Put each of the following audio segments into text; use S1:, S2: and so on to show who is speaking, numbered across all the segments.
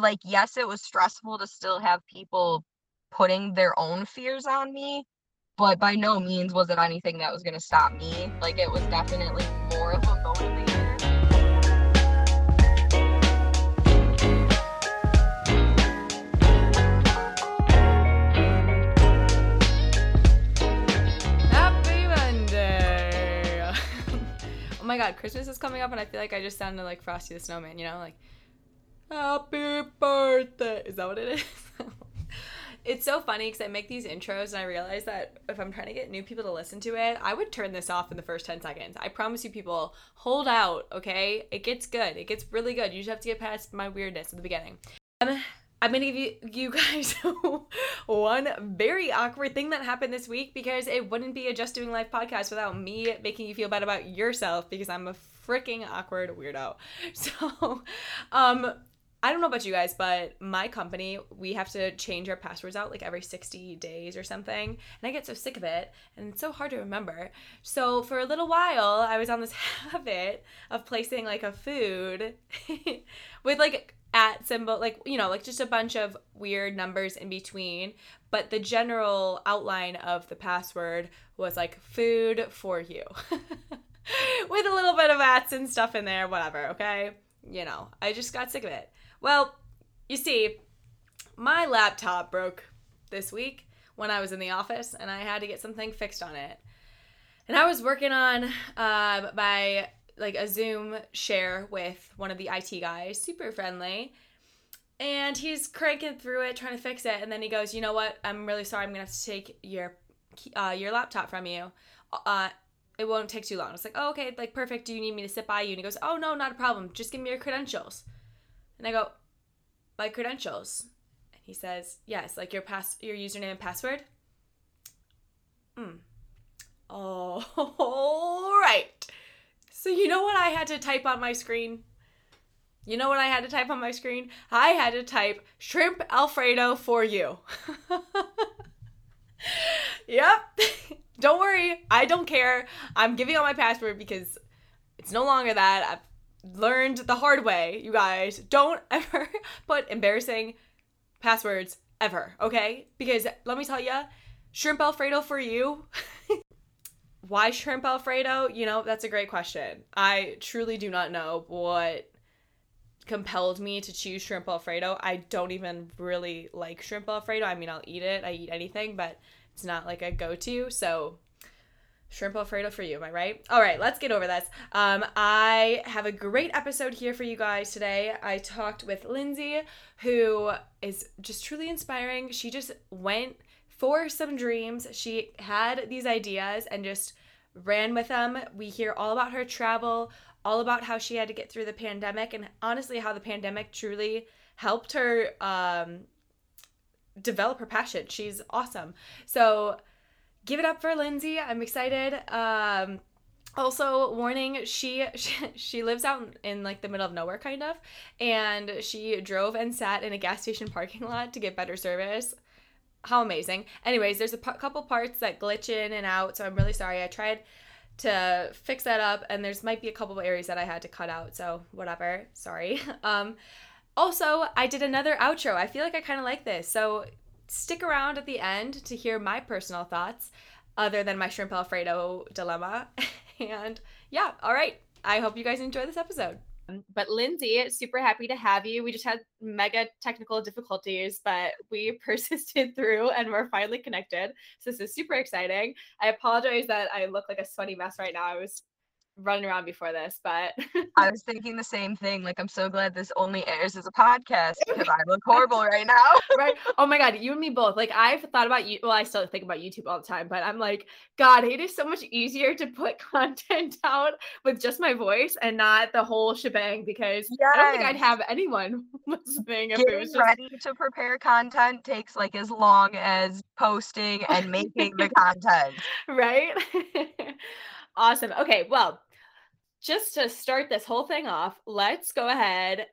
S1: like yes, it was stressful to still have people putting their own fears on me, but by no means was it anything that was going to stop me. Like it was definitely more of a motivator.
S2: Oh my god, Christmas is coming up and I feel like I just sounded like Frosty the Snowman, you know, like Happy birthday. Is that what it is? it's so funny because I make these intros and I realize that if I'm trying to get new people to listen to it, I would turn this off in the first 10 seconds. I promise you, people, hold out, okay? It gets good. It gets really good. You just have to get past my weirdness at the beginning. Um, I'm gonna give you, you guys one very awkward thing that happened this week because it wouldn't be a Just Doing Life podcast without me making you feel bad about yourself because I'm a freaking awkward weirdo. So, um, I don't know about you guys, but my company, we have to change our passwords out like every 60 days or something. And I get so sick of it, and it's so hard to remember. So for a little while, I was on this habit of placing like a food with like at symbol, like, you know, like just a bunch of weird numbers in between. But the general outline of the password was like food for you with a little bit of ats and stuff in there, whatever, okay? You know, I just got sick of it. Well, you see, my laptop broke this week when I was in the office and I had to get something fixed on it. And I was working on uh, my like a Zoom share with one of the IT guys, super friendly. And he's cranking through it, trying to fix it, and then he goes, "You know what? I'm really sorry. I'm gonna have to take your uh, your laptop from you. Uh, it won't take too long." I was like, "Oh, okay, like perfect. Do you need me to sit by you?" And he goes, "Oh no, not a problem. Just give me your credentials." And I go, my credentials. And he says, yes, like your pass, your username and password. Hmm. All right. So you know what I had to type on my screen? You know what I had to type on my screen? I had to type shrimp alfredo for you. yep. don't worry. I don't care. I'm giving out my password because it's no longer that. Learned the hard way, you guys. Don't ever put embarrassing passwords ever, okay? Because let me tell you, shrimp alfredo for you. Why shrimp alfredo? You know, that's a great question. I truly do not know what compelled me to choose shrimp alfredo. I don't even really like shrimp alfredo. I mean, I'll eat it. I eat anything, but it's not like a go-to. So shrimp alfredo for you am i right? All right let's get over this. Um, i have a great episode here for you guys today. I talked with lindsay who is just truly inspiring. She just went for some dreams. She had these ideas and just ran with them. We hear all about her travel all about how she had to get through the pandemic and honestly how the pandemic truly helped her um, develop her passion. She's awesome. So give it up for Lindsay. I'm excited. Um, also warning she, she she lives out in like the middle of nowhere kind of and she drove and sat in a gas station parking lot to get better service. How amazing. Anyways there's a p- couple parts that glitch in and out so i'm really sorry. I tried to fix that up and there's might be a couple areas that i had to cut out so whatever. Sorry. Um also i did another outro. I feel like i kind of like this. So stick around at the end to hear my personal thoughts other than my shrimp alfredo dilemma. and yeah, all right. I hope you guys enjoy this episode. But Lindsay, super happy to have you. We just had mega technical difficulties, but we persisted through and we're finally connected. So this is super exciting. I apologize that I look like a sweaty mess right now. I was running around before this, but
S1: I was thinking the same thing. Like, I'm so glad this only airs as a podcast because I look horrible right now.
S2: right? Oh my god, you and me both. Like, I've thought about you. Well, I still think about YouTube all the time, but I'm like, God, it is so much easier to put content out with just my voice and not the whole shebang because yes. I don't think I'd have anyone listening
S1: if Getting it was just... ready to prepare content takes like as long as posting and making the content.
S2: Right? awesome. Okay, well, just to start this whole thing off, let's go ahead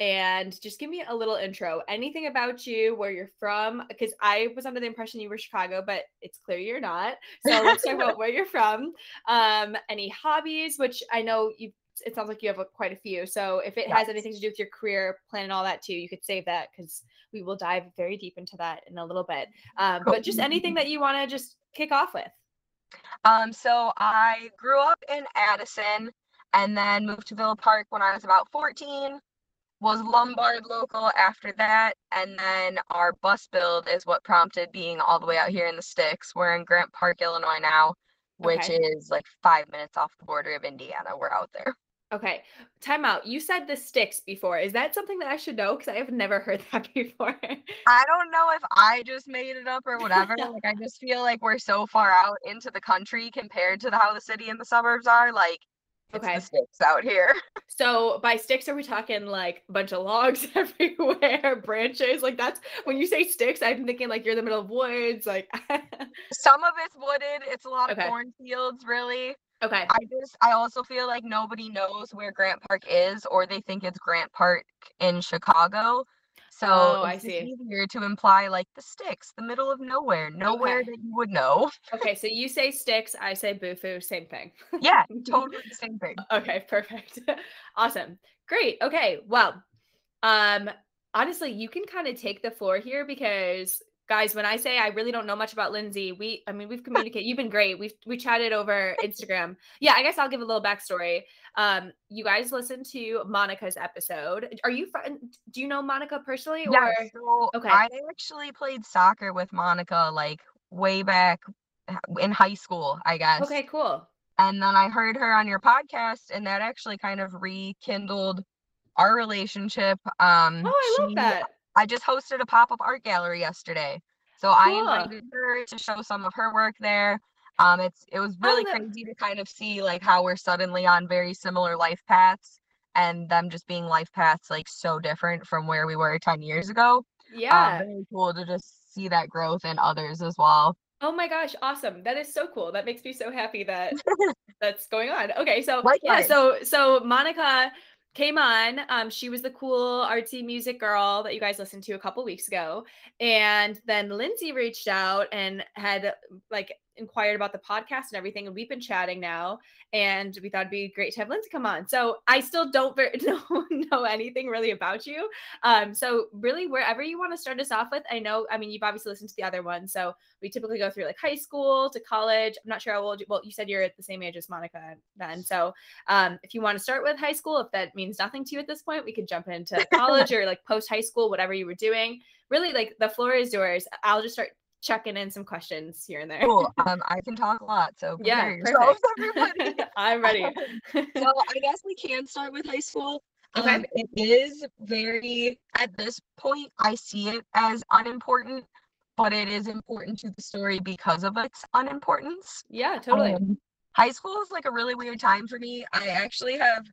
S2: and just give me a little intro. Anything about you, where you're from? Because I was under the impression you were Chicago, but it's clear you're not. So let's talk about where you're from. Um, any hobbies, which I know you it sounds like you have a, quite a few. So if it
S1: Yes.
S2: has anything to do with your career plan and all that too, you could save that because we will dive very deep into that in a little bit. Um,
S1: Cool.
S2: but just anything that you want to just kick off with.
S1: Um, so I grew up in Addison and then moved to Villa Park when I was about 14. Was Lombard local after that, and then our bus build is what prompted being all the way out here in the sticks. We're in Grant Park, Illinois now, which
S2: Okay.
S1: is like five minutes off the border of Indiana. We're out there.
S2: Okay, time out. You said the sticks before. Is that something that I should know? Because I have never heard that before.
S1: I don't know if I just made it up or whatever. like I just feel like we're so far out into the country compared to the, how the city and the suburbs are. Like it's
S2: Okay.
S1: the sticks out here.
S2: so by sticks, are we talking like a bunch of logs everywhere, branches? Like that's when you say sticks, I'm thinking like you're in the middle of woods. Like,
S1: Some of it's wooded. It's a lot of cornfields, really.
S2: okay,
S1: I just I also feel like nobody knows where Grant Park is, or they think it's Grant Park in Chicago. So
S2: Oh, I see.
S1: easier to imply like the sticks, the middle of nowhere, nowhere
S2: Okay.
S1: that you would know.
S2: okay. So you say sticks, I say boofoo, same thing.
S1: Yeah, totally same thing.
S2: Okay, perfect. awesome. Great. Okay. Well, um honestly, you can kind of take the floor here because guys, when I say I really don't know much about Lindsay, we I mean, we've communicated. You've been great. We've we chatted over Instagram. Yeah, I guess I'll give a little backstory. Um you guys listened to Monica's episode. Are you do you know Monica personally
S1: Yeah,
S2: or
S1: so
S2: okay.
S1: I actually played soccer with Monica like way back in high school, I guess.
S2: Okay, cool.
S1: And then I heard her on your podcast, and that actually kind of rekindled our relationship. Um,
S2: Oh, I love that.
S1: I just hosted a pop up art gallery yesterday. So I invited her to show some of her work there. Um, it's it was really
S2: that-
S1: crazy to kind of see like how we're suddenly on very similar life paths and them just being life paths like so different from where we were 10 years ago.
S2: Yeah.
S1: Um, very cool to just see that growth in others as well.
S2: Oh my gosh, awesome. That is so cool. That makes me so happy that that's going on. Okay, so yeah, so so Monica came on. Um she was the cool artsy music girl that you guys listened to a couple weeks ago. And then Lindsay reached out and had like inquired about the podcast and everything and we've been chatting now and we thought it'd be great to have Lindsay come on. So I still don't ver- know, know anything really about you. Um so really wherever you want to start us off with, I know I mean you've obviously listened to the other one. So we typically go through like high school to college. I'm not sure how old you well, you said you're at the same age as Monica then. So um, if you want to start with high school, if that means nothing to you at this point, we could jump into college or like post high school, whatever you were doing. Really, like the floor is yours. I'll just start checking in some questions here and there.
S1: Cool. Um, I can talk a lot, so
S2: Yeah,
S1: prepare yourselves, everybody.
S2: I'm ready.
S1: so I guess we can start with high school.
S2: Okay.
S1: Um, it is very at this point I see it as unimportant, but it is important to the story because of its unimportance.
S2: yeah, totally.
S1: Um, high school is like a really weird time for me. I actually have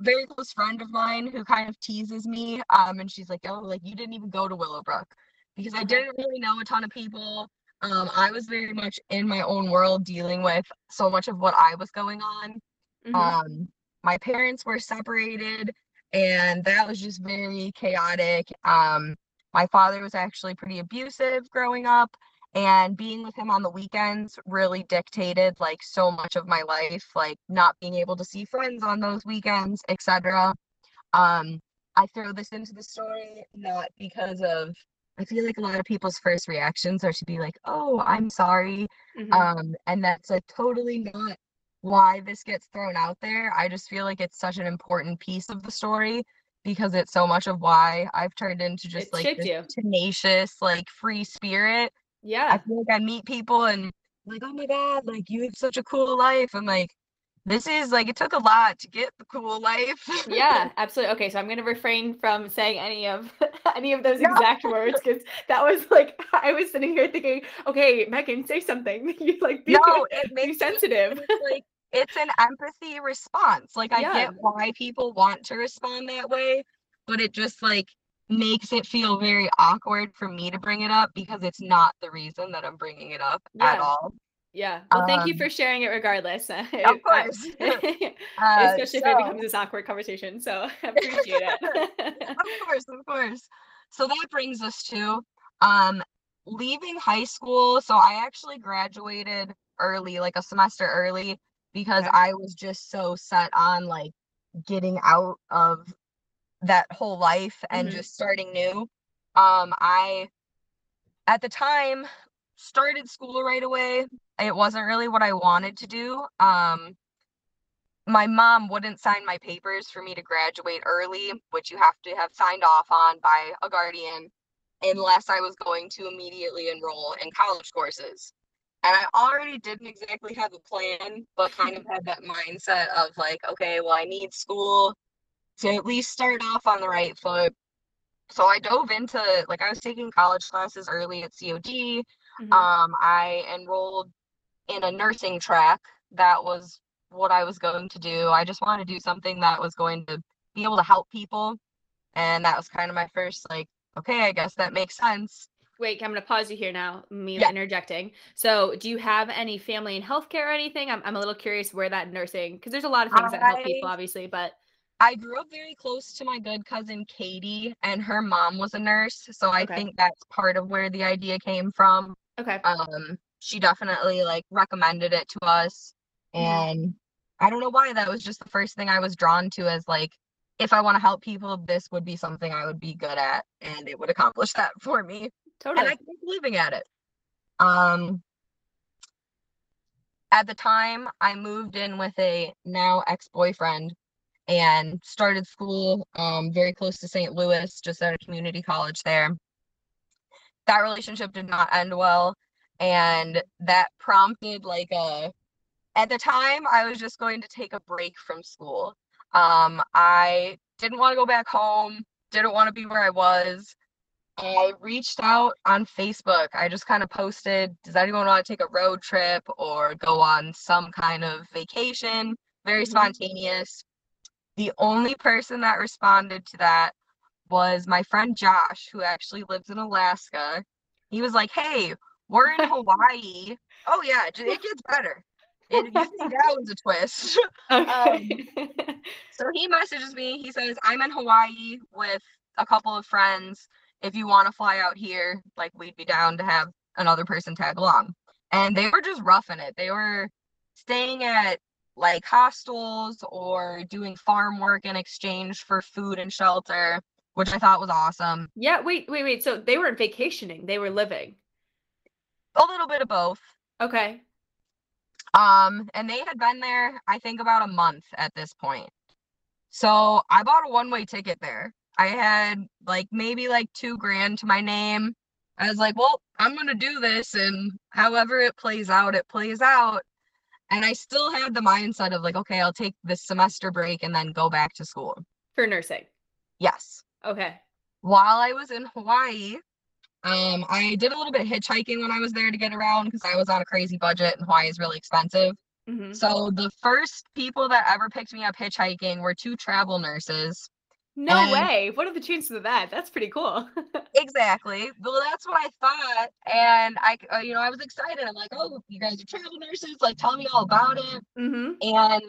S1: a very close friend of mine who kind of teases me. Um, and she's like, "Oh, like you didn't even go to Willowbrook," because I didn't really know a ton of people. Um, I was very much in my own world, dealing with so much of what I was going on.
S2: Mhm.
S1: Um, my parents were separated, and that was just very chaotic. Um, my father was actually pretty abusive growing up, and being with him on the weekends really dictated like so much of my life, like not being able to see friends on those weekends, etc. Um, I throw this into the story not because of I feel like a lot of people's first reactions are to be like, "Oh, I'm sorry,"
S2: Mhm.
S1: um and that's like totally not why this gets thrown out there. I just feel like it's such an important piece of the story because it's so much of why i've turned into just
S2: It
S1: like tenacious like free spirit.
S2: Yeah, i
S1: feel like i meet people and like oh my god like you have such a cool life i'm like this is like it took a lot to get the cool life
S2: yeah, absolutely. Okay, so I'm gonna refrain from saying any of any of those
S1: No.
S2: exact words because that was like I was sitting here thinking, okay, Megan, say something. you like be,
S1: no it makes me
S2: sensitive.
S1: it's like it's an empathy response. Like I
S2: Yeah.
S1: get why people want to respond that way, but it just like makes it feel very awkward for me to bring it up because it's not the reason that I'm bringing it up at all.
S2: Yeah. Well, thank you
S1: Um,
S2: for sharing it regardless. of
S1: course. Uh,
S2: Especially if it becomes this awkward conversation. So I appreciate it.
S1: of course, of course. So that brings us to um leaving high school. So I actually graduated early, like a semester early, because
S2: Okay.
S1: I was just so set on like getting out of that whole life and
S2: Mhm.
S1: just starting new. Um, I at the time started school right away. It wasn't really what I wanted to do. Um, my mom wouldn't sign my papers for me to graduate early, which you have to have signed off on by a guardian, unless I was going to immediately enroll in college courses. And I already didn't exactly have a plan, but kind of had that mindset of like, okay, well, I need school to at least start off on the right foot. So I dove into like I was taking college classes early at COD.
S2: Mhm.
S1: Um, I enrolled in a nursing track. That was what I was going to do. I just wanted to do something that was going to be able to help people. And that was kind of my first like, okay, I guess that makes sense.
S2: Wait, I'm gonna pause you here now. Me
S1: Yeah.
S2: interjecting. So, do you have any family in healthcare or anything? I'm, I'm a little curious where that nursing, because there's a lot of things that help people, obviously. But
S1: I grew up very close to my good cousin Katie, and her mom was a nurse. So I
S2: Okay.
S1: think that's part of where the idea came from.
S2: okay,
S1: um she definitely like recommended it to us.
S2: Mhm.
S1: and i don't know why that was just the first thing i was drawn to as like if i want to help people this would be something i would be good at and it would accomplish that for me.
S2: Totally.
S1: and i keep living at it. Um at the time i moved in with a now ex-boyfriend and started school um very close to st louis just at a community college there. That relationship did not end well and that prompted like a at the time i was just going to take a break from school. Um i didn't want to go back home didn't want to be where i was. I reached out on facebook. I just kind of posted does anyone want to take a road trip or go on some kind of vacation? Very
S2: Mhm.
S1: spontaneous. The only person that responded to that was my friend Josh, who actually lives in Alaska. He was like, "Hey, we're in Hawaii." Oh yeah, it gets better. It, you think that was a twist.
S2: okay.
S1: Um, so he messages me. He says, "I'm in Hawaii with a couple of friends. If you want to fly out here, like we'd be down to have another person tag along." And they were just roughing it. They were staying at like hostels or doing farm work in exchange for food and shelter, which I thought was awesome.
S2: yeah. Wait, wait, wait. So they weren't vacationing; they were living.
S1: A little bit of both.
S2: Okay.
S1: Um, and they had been there, I think, about a month at this point. So I bought a one-way ticket there. I had like maybe like two grand to my name. I was like, well, I'm gonna do this, and however it plays out, it plays out. And I still had the mindset of like, okay, I'll take this semester break and then go back to school.
S2: For nursing.
S1: Yes.
S2: Okay.
S1: While I was in Hawaii, um, I did a little bit of hitchhiking when I was there to get around because I was on a crazy budget and Hawaii is really expensive.
S2: hmm
S1: So the first people that ever picked me up hitchhiking were two travel nurses.
S2: No
S1: And-
S2: way. What are the chances of that? That's pretty cool.
S1: Exactly. Well, that's what I thought, and I, uh, you know, I was excited. I'm like, oh, you guys are travel nurses. Like, tell me all about it.
S2: hmm
S1: And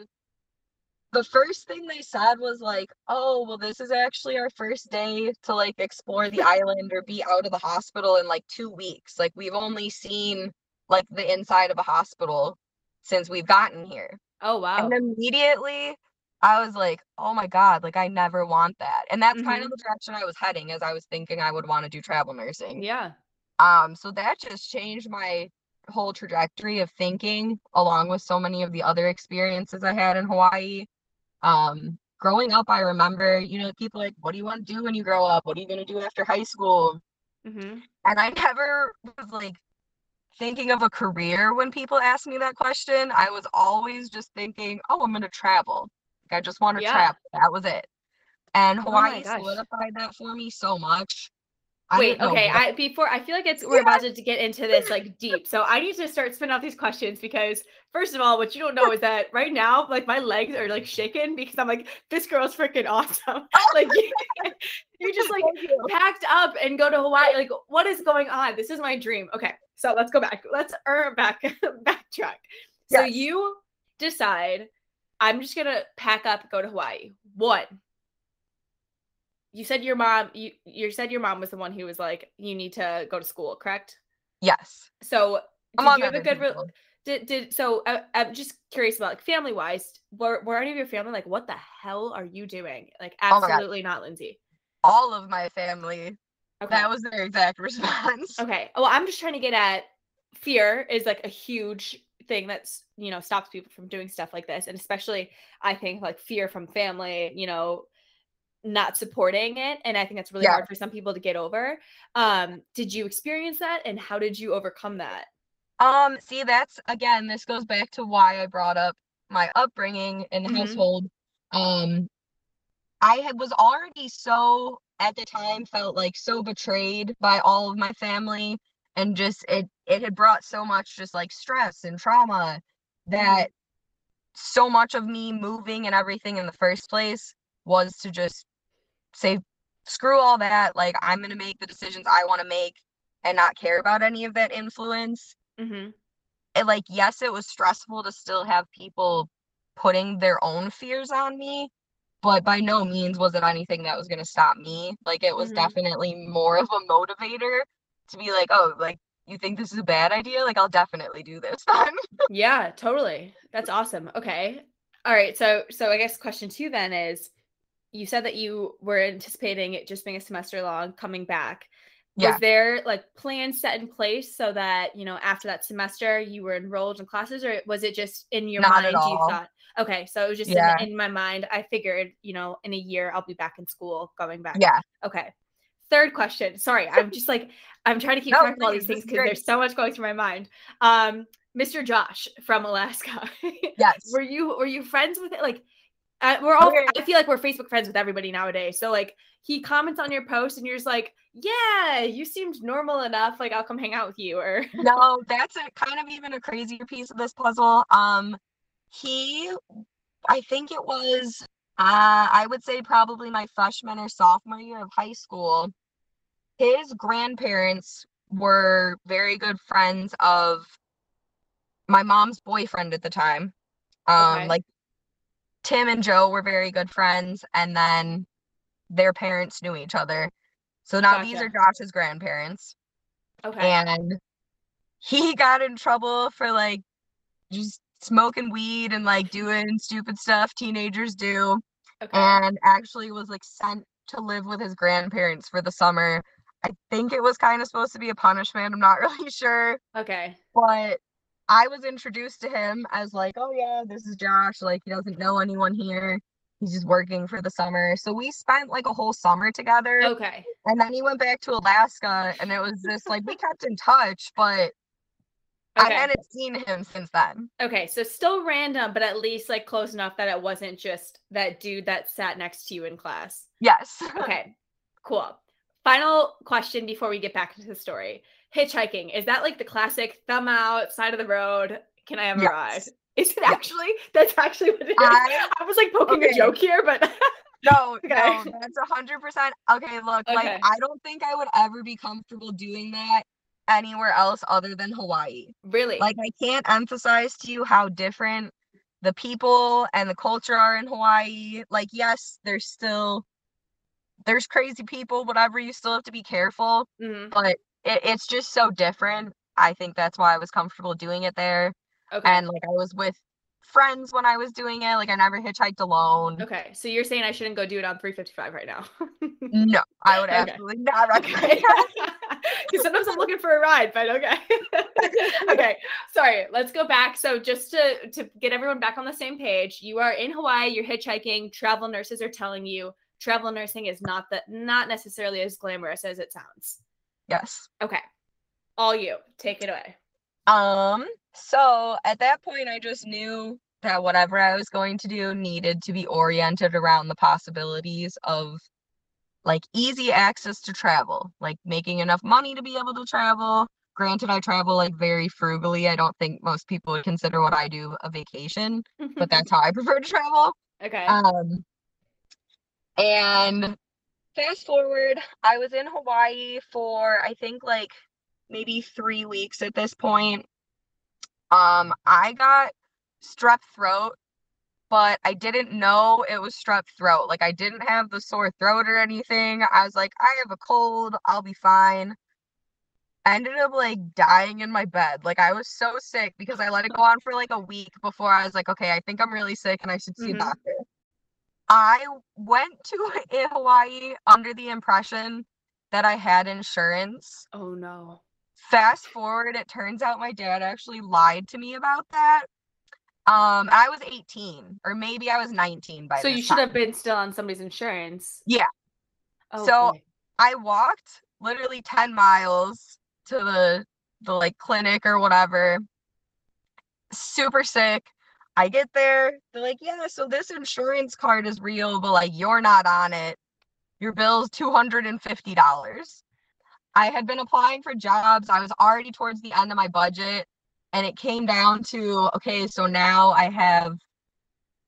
S1: the first thing they said was like, oh, well, this is actually our first day to like explore the island or be out of the hospital in like two weeks. Like, we've only seen like the inside of a hospital since we've gotten here.
S2: Oh wow.
S1: And immediately I was like, oh my God, like I never want that. And that's kind of the direction I was heading as I was thinking I would want to do travel nursing.
S2: yeah.
S1: Um, so that just changed my whole trajectory of thinking, along with so many of the other experiences I had in Hawaii. Um, growing up, I remember, you know, people like, what do you want to do when you grow up? What are you going to do after high school?
S2: hmm
S1: And I never was like thinking of a career when people ask me that question. I was always just thinking, oh, I'm going to travel. Like, I just want to
S2: Yeah.
S1: travel. That was it. And
S2: Oh
S1: Hawaii
S2: gosh.
S1: solidified that for me so much. I
S2: Wait,
S1: know
S2: okay. I before I feel like it's we're about to get into this like deep. So I need to start spinning off these questions because first of all, what you don't know is that right now, like my legs are like shaking because I'm like, this girl's freaking awesome. like you, you just like
S1: you.
S2: packed up and go to Hawaii. Like, what is going on? This is my dream. Okay, so let's go back. Let's er back backtrack. So
S1: Yes.
S2: you decide, I'm just gonna pack up, go to Hawaii. What? You said your mom. You you said your mom was the one who was like, you need to go to school, correct?
S1: Yes.
S2: So did
S1: Among
S2: you have a good? Re- Did did so? I, I'm just curious about like family wise. Were were any of your family like, what the hell are you doing? Like,
S1: Oh
S2: absolutely not, Lindsay.
S1: All of my family.
S2: Okay.
S1: That was their exact response.
S2: Okay. Well, I'm just trying to get at fear is like a huge thing that's, you know, stops people from doing stuff like this. And especially, I think like fear from family, you know, not supporting it. And I think that's really
S1: Yeah.
S2: hard for some people to get over. Um, did you experience that? And how did you overcome that?
S1: Um, see, that's again, this goes back to why I brought up my upbringing in the
S2: Mhm.
S1: household. Um, I had was already so at the time felt like so betrayed by all of my family and just it it had brought so much just like stress and trauma that so much of me moving and everything in the first place was to just say screw all that like I'm going to make the decisions I want to make and not care about any of that influence
S2: Mm-hmm.
S1: it like yes it was stressful to still have people putting their own fears on me but by no means was it anything that was going to stop me like it was
S2: Mhm.
S1: definitely more of a motivator to be like oh like you think this is a bad idea like i'll definitely do this then
S2: Yeah, totally. That's awesome. Okay. All right. So so I guess question two then is you said that you were anticipating it just being a semester long coming back. Was there like plans set in place so that, you know, after that semester you were enrolled in classes or was it just in your
S1: Not
S2: mind you thought, okay, so it was just
S1: Yeah.
S2: in, in my mind. I figured, you know, in a year I'll be back in school going back.
S1: yeah
S2: Okay. Third question. Sorry, I'm just like I'm trying to keep
S1: No,
S2: track of all these things because there's so much going through my mind. Um, Mr. Josh from Alaska.
S1: yes
S2: were you were you friends with it? Like, uh, we're all.
S1: Okay.
S2: I feel like we're Facebook friends with everybody nowadays. So like, he comments on your post and you're just like, yeah, you seemed normal enough. Like, I'll come hang out with you. Or
S1: no that's a kind of even a crazier piece of this puzzle um he i think it was uh i would say probably my freshman or sophomore year of high school his grandparents were very good friends of my mom's boyfriend at the time um
S2: Okay.
S1: like tim and joe were very good friends and then their parents knew each other. So now these are josh's grandparents.
S2: Okay,
S1: and he got in trouble for like just smoking weed and like doing stupid stuff teenagers do.
S2: Okay,
S1: and actually was like sent to live with his grandparents for the summer. I think it was kind of supposed to be a punishment i'm not really sure.
S2: Okay,
S1: but i was introduced to him as like oh yeah this is josh like he doesn't know anyone here he's just working for the summer so we spent like a whole summer together
S2: okay.
S1: and then he went back to Alaska, and it was just like we kept in touch, but I
S2: Okay.
S1: hadn't seen him since then.
S2: Okay, so still random, but at least like close enough that it wasn't just that dude that sat next to you in class.
S1: Yes.
S2: Okay, cool. Final question before we get back into the story. Hitchhiking, is that like the classic thumb out, side of the road? Can I have a ride? Is it
S1: Yes.
S2: actually? That's actually what it is.
S1: I-
S2: I was like poking a joke here, but
S1: no,
S2: Okay.
S1: no, that's a hundred percent. Okay, look,
S2: Okay.
S1: like I don't think I would ever be comfortable doing that anywhere else other than Hawaii.
S2: really,
S1: Like I can't emphasize to you how different the people and the culture are in Hawaii. Like, yes, there's still there's crazy people, whatever, you still have to be careful.
S2: Mhm.
S1: but it, it's just so different. I think that's why I was comfortable doing it there.
S2: okay,
S1: And like I was with friends when I was doing it. Like I never hitchhiked alone.
S2: okay. So you're saying I shouldn't go do it on 355 right now?
S1: No, I would
S2: Okay.
S1: absolutely not recommend
S2: Because sometimes I'm looking for a ride, but okay. okay. Sorry. Let's go back. So just to to get everyone back on the same page, you are in Hawaii. You're hitchhiking. Travel nurses are telling you travel nursing is not that not necessarily as glamorous as it sounds.
S1: Yes.
S2: Okay. All you. Take it away.
S1: Um, so at that point I just knew that whatever I was going to do needed to be oriented around the possibilities of like easy access to travel, like making enough money to be able to travel. Granted, I travel like very frugally. I don't think most people would consider what I do a vacation, but that's how I prefer to travel.
S2: okay.
S1: Um, and fast forward, I was in Hawaii for I think like maybe three weeks at this point. Um, I got strep throat, but I didn't know it was strep throat. Like I didn't have the sore throat or anything. I was like, I have a cold, I'll be fine. ended up like dying in my bed. Like I was so sick because I let it go on for like a week before I was like, okay, I think I'm really sick and I should see
S2: Mhm.
S1: a doctor. I went to Hawaii under the impression that I had insurance.
S2: Oh no.
S1: Fast forward, it turns out my dad actually lied to me about that. Um, I was 18, or maybe I was 19 by
S2: So you should
S1: time.
S2: have been still on somebody's insurance.
S1: Yeah.
S2: Oh,
S1: So-. I walked literally 10 miles to the the like clinic or whatever. Super sick. I get there, they're like, "Yeah, so this insurance card is real, but like you're not on it. Your bill's $250." I had been applying for jobs. I was already towards the end of my budget and it came down to, okay, so now I have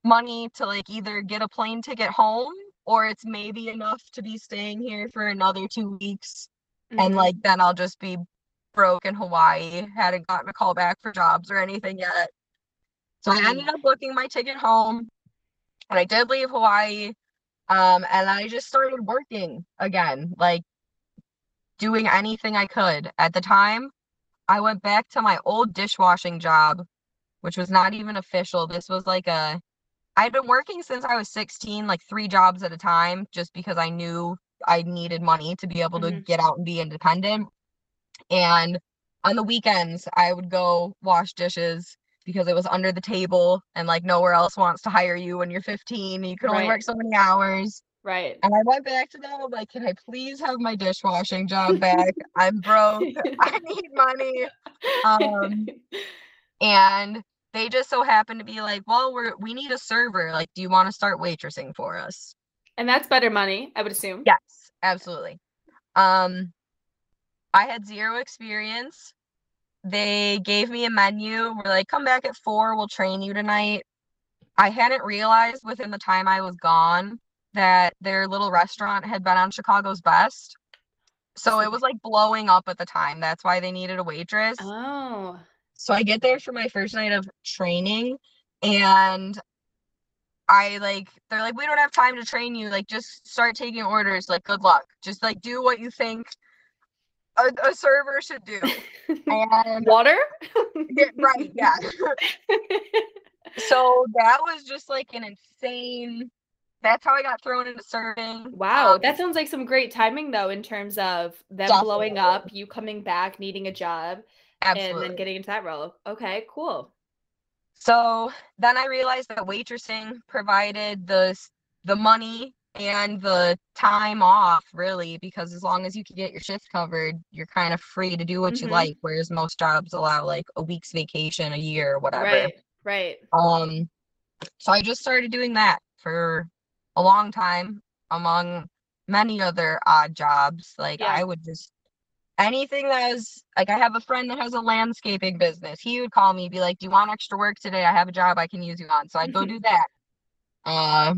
S1: money to like either get a plane ticket home or it's maybe enough to be staying here for another two weeks and
S2: Mhm.
S1: like then I'll just be broke in Hawaii. Hadn't gotten a call back for jobs or anything yet. So I ended up booking my ticket home and I did leave Hawaii. Um, and I just started working again, like doing anything I could. At the time, I went back to my old dishwashing job, which was not even official. This was like a I'd been working since I was 16, like three jobs at a time, just because I knew I needed money to be able to
S2: Mhm.
S1: get out and be independent. And on the weekends, I would go wash dishes because it was under the table and like nowhere else wants to hire you when you're 15. You can only
S2: Right.
S1: work so many hours.
S2: Right.
S1: And I went back to them. I'm like, can I please have my dishwashing job back? I'm broke. I need money. Um, And they just so happened to be like, well, we're we need a server. Like, do you want to start waitressing for us?
S2: and that's better money, I would assume.
S1: Yes, absolutely. Um, I had zero experience. They gave me a menu. We're like, come back at four. We'll train you tonight. I hadn't realized within the time I was gone that their little restaurant had been on Chicago's Best. So it was like blowing up at the time. That's why they needed a waitress.
S2: Oh.
S1: So I get there for my first night of training and I like they're like we don't have time to train you like just start taking orders like good luck just like do what you think a, a server should do and
S2: Water?
S1: yeah, right yeah so that was just like an insane that's how I got thrown into serving
S2: Wow,
S1: Um,
S2: that sounds like some great timing though in terms of them blowing up, you coming back, needing a job,
S1: absolutely
S2: and then getting into that role. Okay, cool.
S1: So then I realized that waitressing provided the the money and the time off really because as long as you can get your shift covered, you're kind of free to do what you
S2: Mhm.
S1: like. Whereas most jobs allow like a week's vacation, a year, whatever.
S2: Right, right.
S1: Um, so I just started doing that for a long time among many other odd jobs. Like
S2: Yeah.
S1: I would just anything that was like I have a friend that has a landscaping business. He would call me, be like, Do you want extra work today? I have a job I can use you on. So I'd go do that. Uh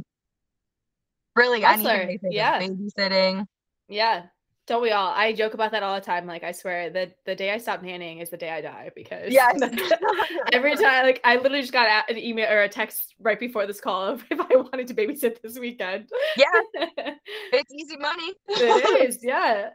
S1: really
S2: Hustler,
S1: think of,
S2: yeah.
S1: babysitting.
S2: Yeah. Don't we all? I joke about that all the time. Like I swear that the day I stop nannying is the day I die because
S1: yeah.
S2: every time like I literally just got an email or a text right before this call of if I wanted to babysit this weekend.
S1: yeah, it's easy money.
S2: it is, yeah.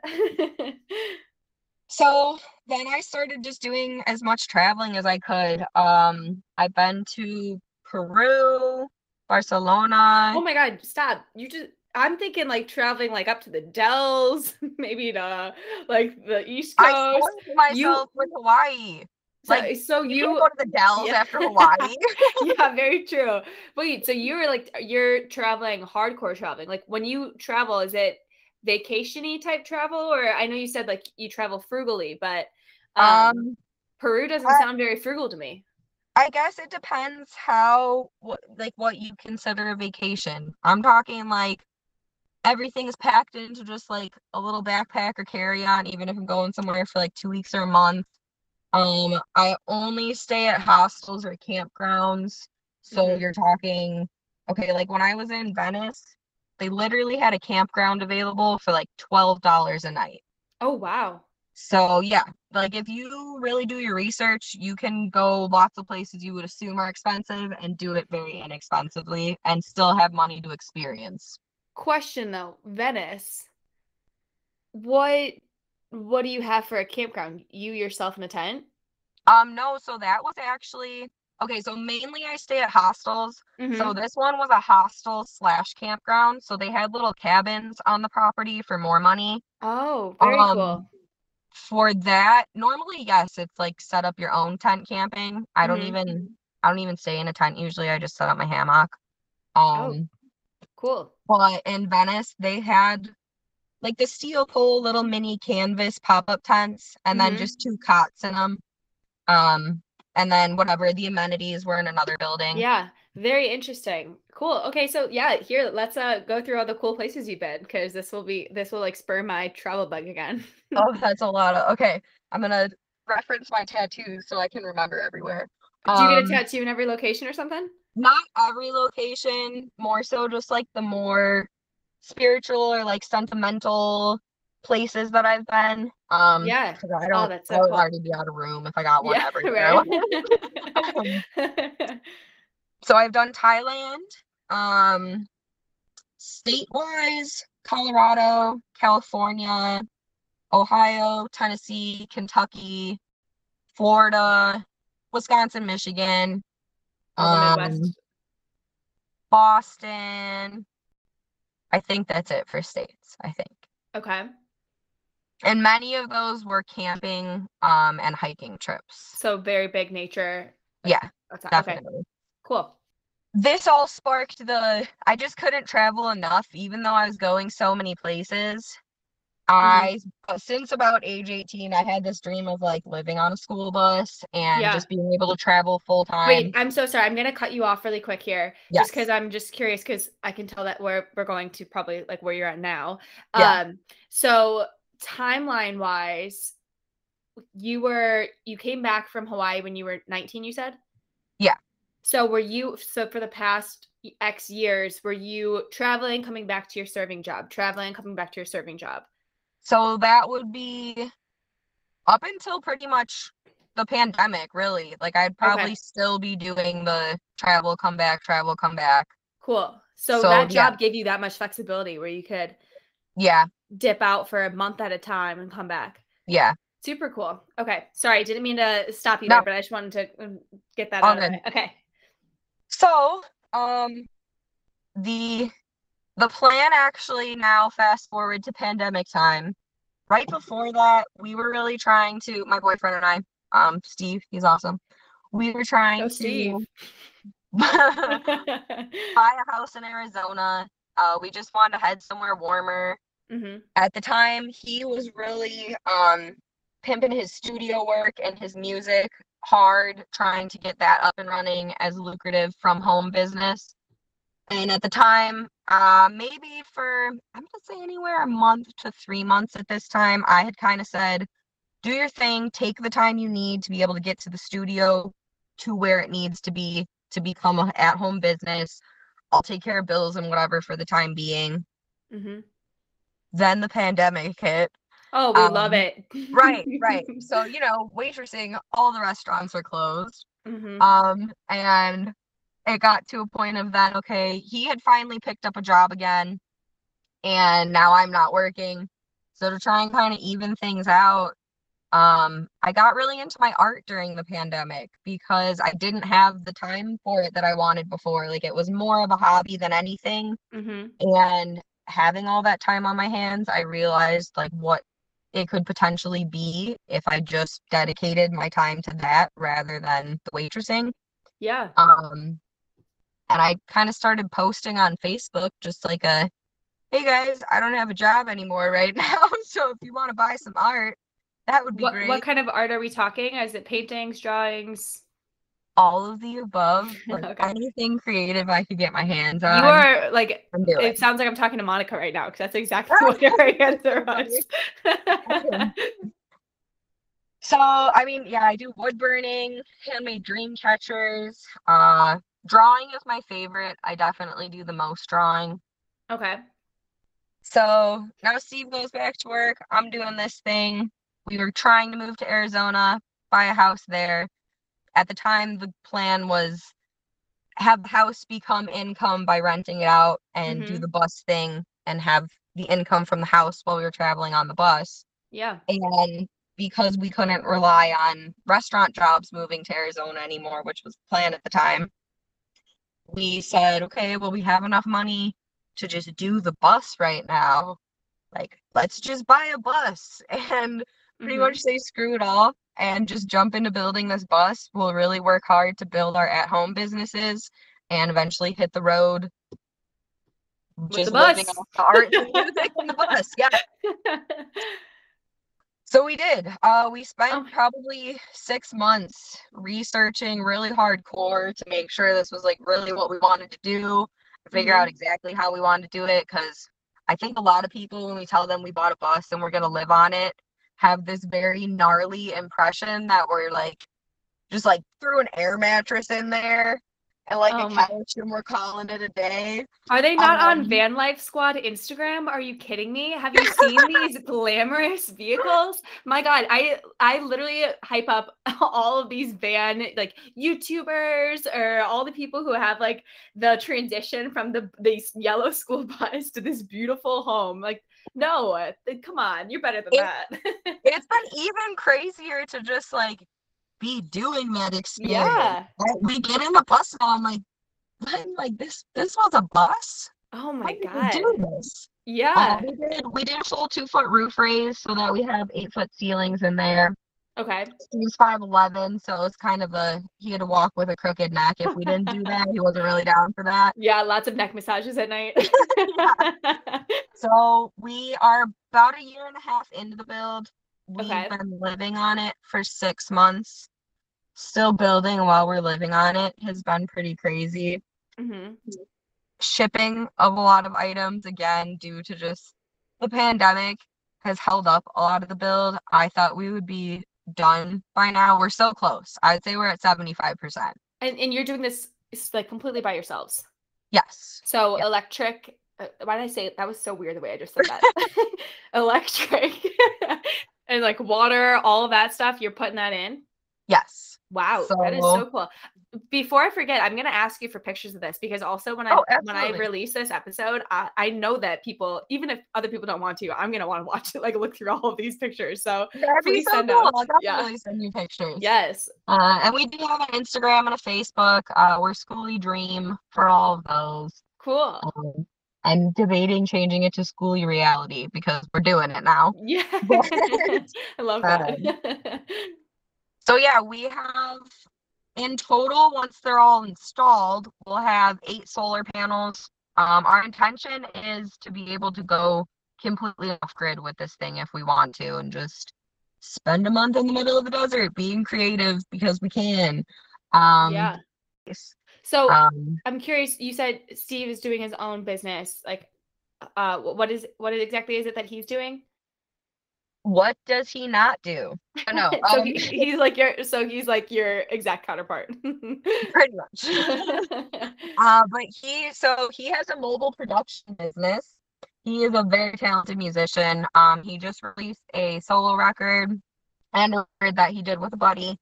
S1: So then I started just doing as much traveling as I could. Um, I've been to Peru, Barcelona.
S2: oh my god, stop. You just I'm thinking like traveling like up to the Dells, maybe to like the East
S1: I
S2: Coast.
S1: spoiled myself with Hawaii.
S2: So,
S1: like,
S2: so
S1: You,
S2: you
S1: go to the Dells
S2: Yeah.
S1: after Hawaii.
S2: yeah, very true. Wait, so you're like you're traveling hardcore traveling. Like when you travel, is it vacationy type travel, or I know you said like you travel frugally, but um,
S1: um,
S2: Peru doesn't
S1: I-
S2: sound very frugal to me.
S1: I guess it depends how what like what you consider a vacation. I'm talking like everything is packed into just like a little backpack or carry on, even if I'm going somewhere for like two weeks or a month. Um, I only stay at hostels or campgrounds. So
S2: Mhm.
S1: you're talking okay, like when I was in Venice, they literally had a campground available for like twelve dollars a night.
S2: Oh wow.
S1: So yeah, like if you really do your research, you can go lots of places you would assume are expensive and do it very inexpensively and still have money to experience.
S2: Question though, Venice. What what do you have for a campground? You yourself in a tent?
S1: Um, no, so that was actually okay. So mainly I stay at hostels.
S2: Mhm.
S1: So this one was a hostel slash campground. So they had little cabins on the property for more money.
S2: Oh, very
S1: Um,
S2: cool.
S1: For that, normally, yes, it's like set up your own tent camping. I don't
S2: Mhm.
S1: even I don't even stay in a tent usually. I just set up my hammock.
S2: Oh.
S1: Um,
S2: Cool.
S1: but in Venice, they had like the steel pole little mini canvas pop-up tents and then
S2: Mhm.
S1: just two cots in them. Um, and then whatever the amenities were in another building.
S2: Yeah, very interesting. Cool. Okay, so yeah, here let's uh go through all the cool places you've been because this will be this will like spur my travel bug again.
S1: Oh, that's a lot of okay. I'm gonna reference my tattoos so I can remember everywhere.
S2: Do you get a
S1: Um,
S2: tattoo in every location or something?
S1: Not every location, more so just like the more spiritual or like sentimental places that I've been. Um,
S2: Yeah.
S1: I don't.
S2: that's so
S1: I would
S2: cool.
S1: already be out of room if I got one
S2: Yeah,
S1: everywhere.
S2: right.
S1: So I've done Thailand, um, state-wise, Colorado, California, Ohio, Tennessee, Kentucky, Florida, Wisconsin, Michigan, um, Boston. I think that's it for states, I think.
S2: Okay.
S1: And many of those were camping um and hiking trips.
S2: So very big nature.
S1: Yeah,
S2: That's okay. Cool.
S1: this all sparked the I just couldn't travel enough even though I was going so many places. I uh, since about age 18 I had this dream of like living on a school bus and
S2: Yeah.
S1: just being able to travel full time.
S2: Wait, I'm so sorry. I'm gonna cut you off really quick here,
S1: Yes.
S2: just because I'm just curious because I can tell that we're we're going to probably like where you're at now.
S1: Yeah.
S2: Um, so timeline wise, you were you came back from Hawaii when you were 19. You said.
S1: Yeah.
S2: So were you so for the past X years were you traveling, coming back to your serving job, traveling, coming back to your serving job?
S1: So that would be up until pretty much the pandemic, really. Like I'd probably still be doing the travel, come back, travel, come back.
S2: Cool. So,
S1: So,
S2: that
S1: yeah.
S2: job gave you that much flexibility where you could
S1: Yeah,
S2: dip out for a month at a time and come back.
S1: yeah.
S2: Super cool. Okay. Sorry, didn't mean to stop you
S1: No.
S2: there, but I just wanted to um, get that
S1: All
S2: out of the way. Okay.
S1: So, um, the the plan actually now fast forward to pandemic time. Right before that, we were really trying to my boyfriend and I, um, Steve, he's awesome. We were trying
S2: Go
S1: to buy a house in Arizona. Uh, we just wanted to head somewhere warmer.
S2: hmm
S1: At the time, he was really um pimping his studio work and his music hard, trying to get that up and running as lucrative from home business. And at the time, uh, maybe for I'm gonna say anywhere a month to three months at this time, I had kind of said, "Do your thing, take the time you need to be able to get to the studio, to where it needs to be to become a at-home business. I'll take care of bills and whatever for the time being."
S2: Mm-hmm.
S1: Then the pandemic hit.
S2: Oh, we love
S1: Um,
S2: it.
S1: Right, right. So you know, waitressing, all the restaurants are closed.
S2: hmm
S1: Um, and it got to a point of that, okay, he had finally picked up a job again, and now I'm not working. So to try and kind of even things out, um, I got really into my art during the pandemic because I didn't have the time for it that I wanted before. Like it was more of a hobby than anything.
S2: hmm
S1: And having all that time on my hands, I realized like what it could potentially be if I just dedicated my time to that rather than the waitressing.
S2: Yeah.
S1: Um, and I kind of started posting on Facebook just like a, hey guys, I don't have a job anymore right now. So if you want to buy some art, that would be
S2: What
S1: great.
S2: what kind of art are we talking? Is it paintings, drawings?
S1: All of the above, like
S2: Okay.
S1: anything creative I could get my hands on.
S2: You are like it sounds like I'm talking to Monica right now because that's exactly what your answer was.
S1: So, I mean, yeah, I do wood burning, handmade dream catchers. Uh, drawing is my favorite. I definitely do the most drawing.
S2: okay.
S1: So now Steve goes back to work. I'm doing this thing. We were trying to move to Arizona, buy a house there. At the time, the plan was have the house become income by renting it out and do
S2: Mhm.
S1: the bus thing and have the income from the house while we were traveling on the bus.
S2: Yeah.
S1: And because we couldn't rely on restaurant jobs moving to Arizona anymore, which was the plan at the time, we said, okay, well, we have enough money to just do the bus right now. Like, let's just buy a bus and pretty
S2: Mhm.
S1: much say screw it all and just jump into building this bus. We'll really work hard to build our at home businesses and eventually hit the road.
S2: the
S1: living
S2: bus.
S1: off the art and music and the bus. Yeah. So we did. Uh, we spent
S2: Oh.
S1: probably six months researching really hardcore to make sure this was like really what we wanted to do, figure
S2: Mm-hmm.
S1: out exactly how we wanted to do it. Because I think a lot of people, when we tell them we bought a bus and we're gonna live on it, have this very gnarly impression that we're like just like threw an air mattress in there and like
S2: Oh
S1: a
S2: my-
S1: couch and we're calling it a day.
S2: Are they not on
S1: Um,
S2: Van Life Squad Instagram? Are you kidding me? Have you seen these glamorous vehicles? My God, I I literally hype up all of these van like YouTubers or all the people who have like the transition from the these yellow school bus to this beautiful home. Like, no, uh, come on, you're better than
S1: It-
S2: that.
S1: It's been even crazier to just like be doing that experience.
S2: yeah.
S1: We get in the bus now. I'm like, what? Like this? This was a bus?
S2: Oh my God.
S1: do this? Uh,
S2: Yeah.
S1: we did. We did a full two foot roof raise so that we have eight foot ceilings in there.
S2: Okay.
S1: He was five eleven, so it was kind of a he had to walk with a crooked neck. If we didn't do that, he wasn't really down for that.
S2: Yeah, lots of neck massages at night.
S1: So we are about a year and a half into the build. We've
S2: Okay.
S1: been living on it for six months. Still building while we're living on it has been pretty crazy.
S2: hmm
S1: Shipping of a lot of items, again, due to just the pandemic, has held up a lot of the build. I thought we would be done by now. We're so close. I'd say we're at 75%.
S2: And and you're doing this like completely by yourselves.
S1: Yes.
S2: So
S1: Yeah.
S2: electric. Uh, why did I say that was so weird the way I just said that? electric and like water, all of that stuff. You're putting that in.
S1: Yes.
S2: Wow, that is so
S1: So-
S2: cool. Before I forget, I'm gonna ask you for pictures of this because also when I
S1: Oh,
S2: when I release this episode, I, I know that people, even if other people don't want to, I'm gonna want to watch it, like look through all of these pictures. So
S1: That'd
S2: Please
S1: so
S2: send
S1: cool.
S2: us.
S1: I'll
S2: Yeah.
S1: definitely send you pictures.
S2: yes,
S1: Uh, and we do have an Instagram and a Facebook. Uh, we're Skoolie Dream for all of those.
S2: cool.
S1: Um, I'm debating changing it to Skoolie Reality because we're doing it now.
S2: Yeah, I love that.
S1: So yeah, we have in total, once they're all installed, we'll have eight solar panels. Um, our intention is to be able to go completely off grid with this thing if we want to and just spend a month in the middle of the desert being creative because we can. Um,
S2: yeah. So
S1: Um,
S2: I'm curious. You said Steve is doing his own business. Like, uh, what is what is exactly is it that he's doing?
S1: What does he not do? Oh, no,
S2: so
S1: um,
S2: he, he's like your so he's like your exact counterpart.
S1: pretty much. Uh, but he so he has a mobile production business. He is a very talented musician. Um, he just released a solo record and a record that he did with a buddy.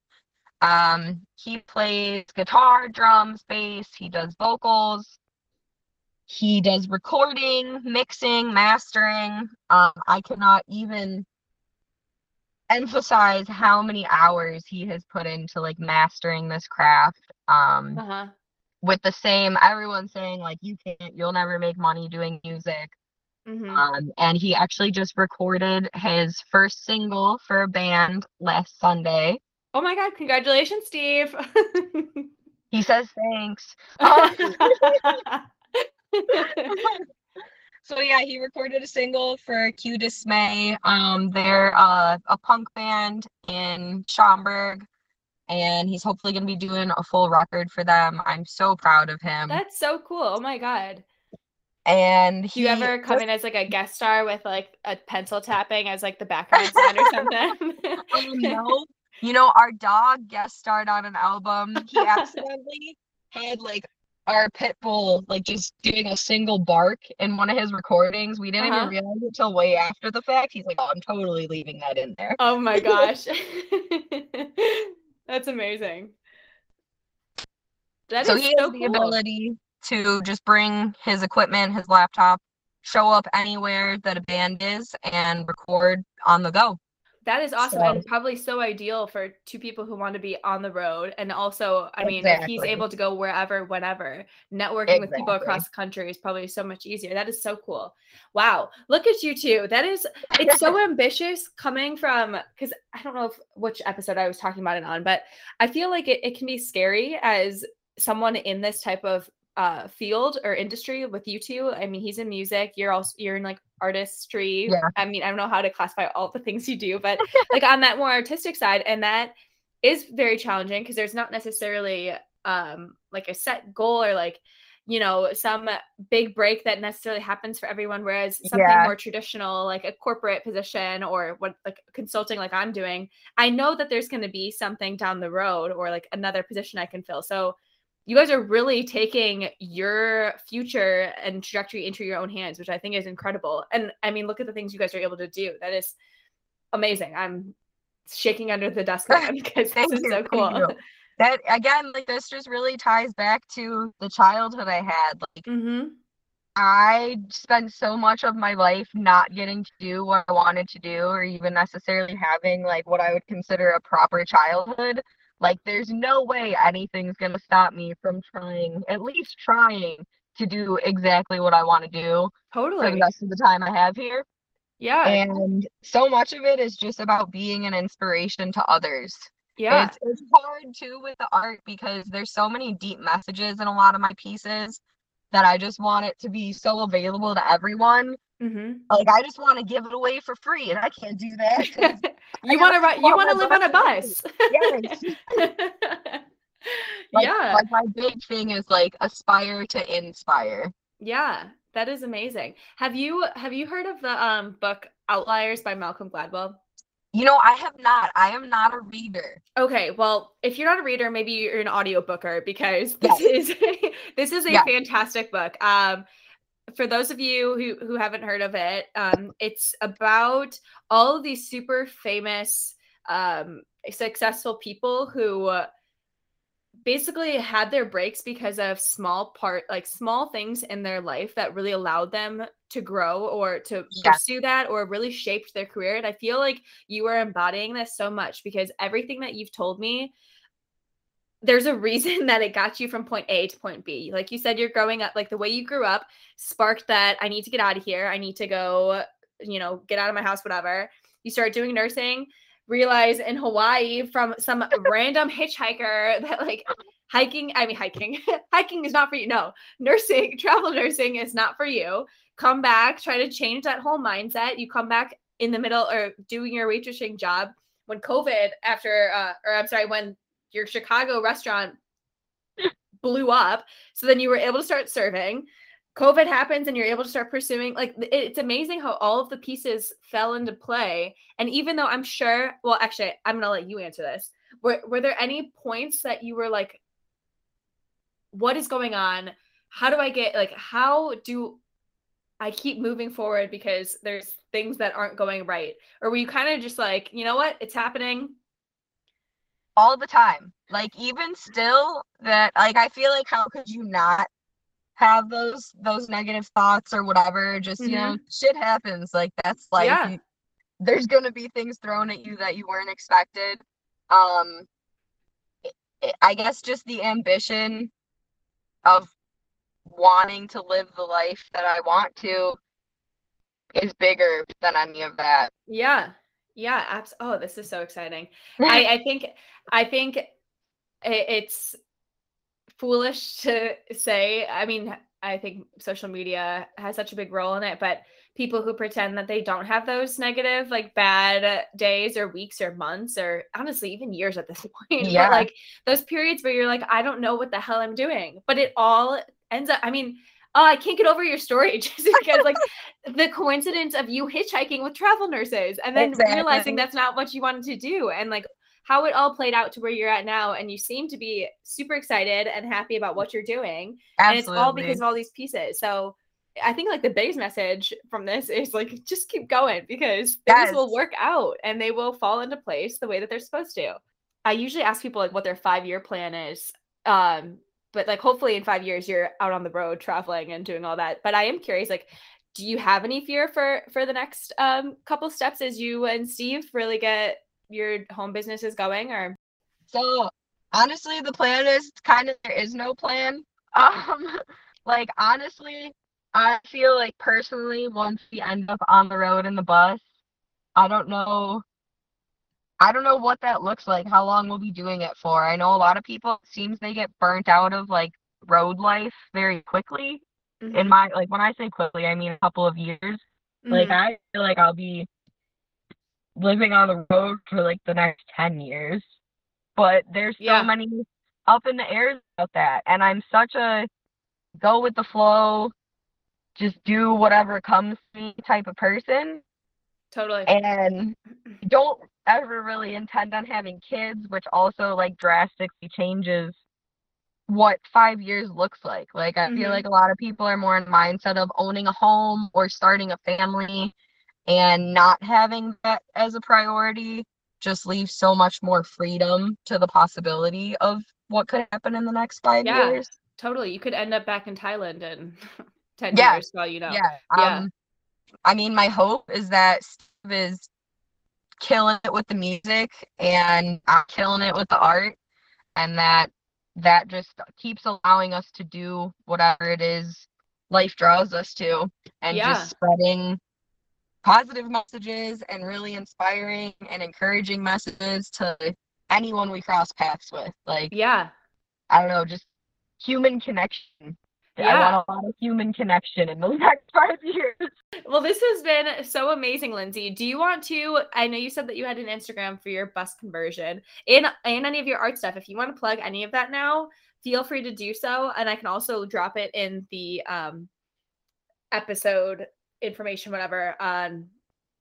S1: Um, he plays guitar, drums, bass. He does vocals. He does recording, mixing, mastering. Um, I cannot even emphasize how many hours he has put into like mastering this craft. Um,
S2: uh-huh.
S1: with the same everyone saying like you can't you'll never make money doing music
S2: hmm
S1: um and he actually just recorded his first single for a band last sunday
S2: Oh my god! Congratulations, Steve.
S1: he says thanks Um, so yeah he recorded a single for q dismay um they're uh, a punk band in schaumburg and he's hopefully going to be doing a full record for them i'm so proud of him
S2: That's so cool. Oh my god.
S1: and
S2: Do you
S1: he
S2: ever come in as like a guest star with like a pencil tapping as like the background sound or something?
S1: Um, no. You know, our dog guest starred on an album. He accidentally had like our pit bull like just doing a single bark in one of his recordings. We didn't
S2: Uh-huh.
S1: even realize it till way after the fact. He's like, "Oh, I'm totally leaving that in there."
S2: Oh my gosh. That's amazing. That is
S1: so he
S2: so
S1: has the ability to just bring his equipment, his laptop, show up anywhere that a band is, and record on the go.
S2: That is awesome
S1: So-
S2: and probably so ideal for two people who want to be on the road. And also, I mean, if he's able to go wherever, whenever, networking with people across the country is probably so much easier. That is so cool. Wow. Look at you two. That is, it's so ambitious coming from, because I don't know if, which episode I was talking about it on, but I feel like it, it can be scary as someone in this type of uh field or industry with you two i mean he's in music you're also you're in like artistry
S1: Yeah.
S2: i mean i don't know how to classify all the things you do but like on that more artistic side and that is very challenging because there's not necessarily um like a set goal or like you know some big break that necessarily happens for everyone whereas something
S1: Yeah.
S2: more traditional like a corporate position or what like consulting like i'm doing i know that there's going to be something down the road or like another position i can fill so you guys are really taking your future and trajectory into your own hands which i think is incredible and i mean look at the things you guys are able to do that is amazing i'm shaking under the desk because this is
S1: you,
S2: so cool.
S1: That again, like this just really ties back to the childhood I had. Like
S2: mm-hmm
S1: I spent so much of my life not getting to do what I wanted to do, or even necessarily having like what I would consider a proper childhood. Like, there's no way anything's gonna stop me from trying, at least trying to do exactly what I want to do for the
S2: totally
S1: rest of the time I have here.
S2: yeah
S1: And so much of it is just about being an inspiration to others.
S2: yeah
S1: It's, it's hard too with the art because there's so many deep messages in a lot of my pieces that I just want it to be so available to everyone.
S2: Mm-hmm.
S1: Like I just want to give it away for free, and I can't do that.
S2: you want to ride you want to live on a
S1: bus yes, like,
S2: yeah
S1: like my big thing is like aspire to inspire.
S2: yeah that is amazing have you have you heard of the um book outliers by malcolm gladwell
S1: You know, I have not. I am not a reader.
S2: Okay, well, if you're not a reader, maybe you're an audiobooker because this is this is a
S1: Yeah.
S2: fantastic book. Um for those of you who who haven't heard of it, um it's about all of these super famous um successful people who uh, basically had their breaks because of small part like small things in their life that really allowed them to grow or to
S1: Yeah.
S2: pursue that or really shaped their career and i feel like you are embodying this so much because everything that you've told me there's a reason that it got you from point A to point B. Like you said, you're growing up, like the way you grew up sparked that I need to get out of here. I need to go, you know, get out of my house, whatever. You start doing nursing, realize in Hawaii from some random hitchhiker that like hiking, I mean, hiking, hiking is not for you. No, nursing, travel nursing is not for you. Come back, try to change that whole mindset. You come back in the middle or doing your waitressing job when COVID after, uh, or I'm sorry, when your Chicago restaurant blew up. So then you were able to start serving. COVID happens and you're able to start pursuing. Like it's amazing how all of the pieces fell into play. And even though I'm sure, well, actually, I'm gonna let you answer this. Were were there any points that you were like, what is going on? How do I get like how do I keep moving forward because there's things that aren't going right? Or were you kind of just like, you know what, it's happening?
S1: All the time. Like even still that like I feel like how could you not have those those negative thoughts or whatever just you know shit happens like that's like
S2: Yeah.
S1: there's going to be things thrown at you that you weren't expected um I guess just the ambition of wanting to live the life that I want to is bigger than any of that.
S2: Yeah. Yeah. Abs- oh, this is so exciting. I, I think I think it's foolish to say. I mean, I think social media has such a big role in it, but people who pretend that they don't have those negative, like bad days or weeks or months or honestly even years at this point.
S1: Yeah.
S2: But like those periods where you're like, I don't know what the hell I'm doing, but it all ends up. I mean. Oh, I can't get over your story just because, like, the coincidence of you hitchhiking with travel nurses and then realizing that's not what you wanted to do and like how it all played out to where you're at now and you seem to be super excited and happy about what you're doing and it's all because of all these pieces. So i think like the biggest message from this is like just keep going because things will work out and they will fall into place the way that they're supposed to. I usually ask people like what their five year plan is um but like hopefully in five years you're out on the road traveling and doing all that but i am curious like do you have any fear for for the next um couple steps as you and Steve really get your home businesses going or
S1: So honestly, the plan is kind of there is no plan. Um, like honestly, I feel like personally, once we end up on the road in the bus, I don't know. I don't know what that looks like, how long we'll be doing it for. I know a lot of people, it seems they get burnt out of like road life very quickly. In my, like, when I say quickly, I mean a couple of years. Like,
S2: Mhm.
S1: I feel like I'll be living on the road for like the next 10 years. But there's so
S2: Yeah.
S1: many up in the air about that. And I'm such a go with the flow, just do whatever comes to me type of person.
S2: totally
S1: And don't ever really intend on having kids, which also like drastically changes what five years looks like. Like I
S2: Mhm.
S1: feel like a lot of people are more in mindset of owning a home or starting a family and not having that as a priority just leaves so much more freedom to the possibility of what could happen in the next five
S2: Yeah.
S1: years.
S2: totally you could end up back in Thailand in 10
S1: Yeah.
S2: years well you know
S1: Yeah.
S2: Yeah.
S1: Um I mean my hope is that Steve is killing it with the music and I'm killing it with the art and that that just keeps allowing us to do whatever it is life draws us to and
S2: Yeah.
S1: just spreading positive messages and really inspiring and encouraging messages to anyone we cross paths with. Like
S2: yeah.
S1: I don't know just human connection I
S2: Yeah.
S1: want a lot of human connection in those next five years.
S2: Well, this has been so amazing, Lindsey. Do you want to? I know you said that you had an Instagram for your bus conversion and and any of your art stuff. If you want to plug any of that now, feel free to do so. And I can also drop it in the um episode information, whatever, on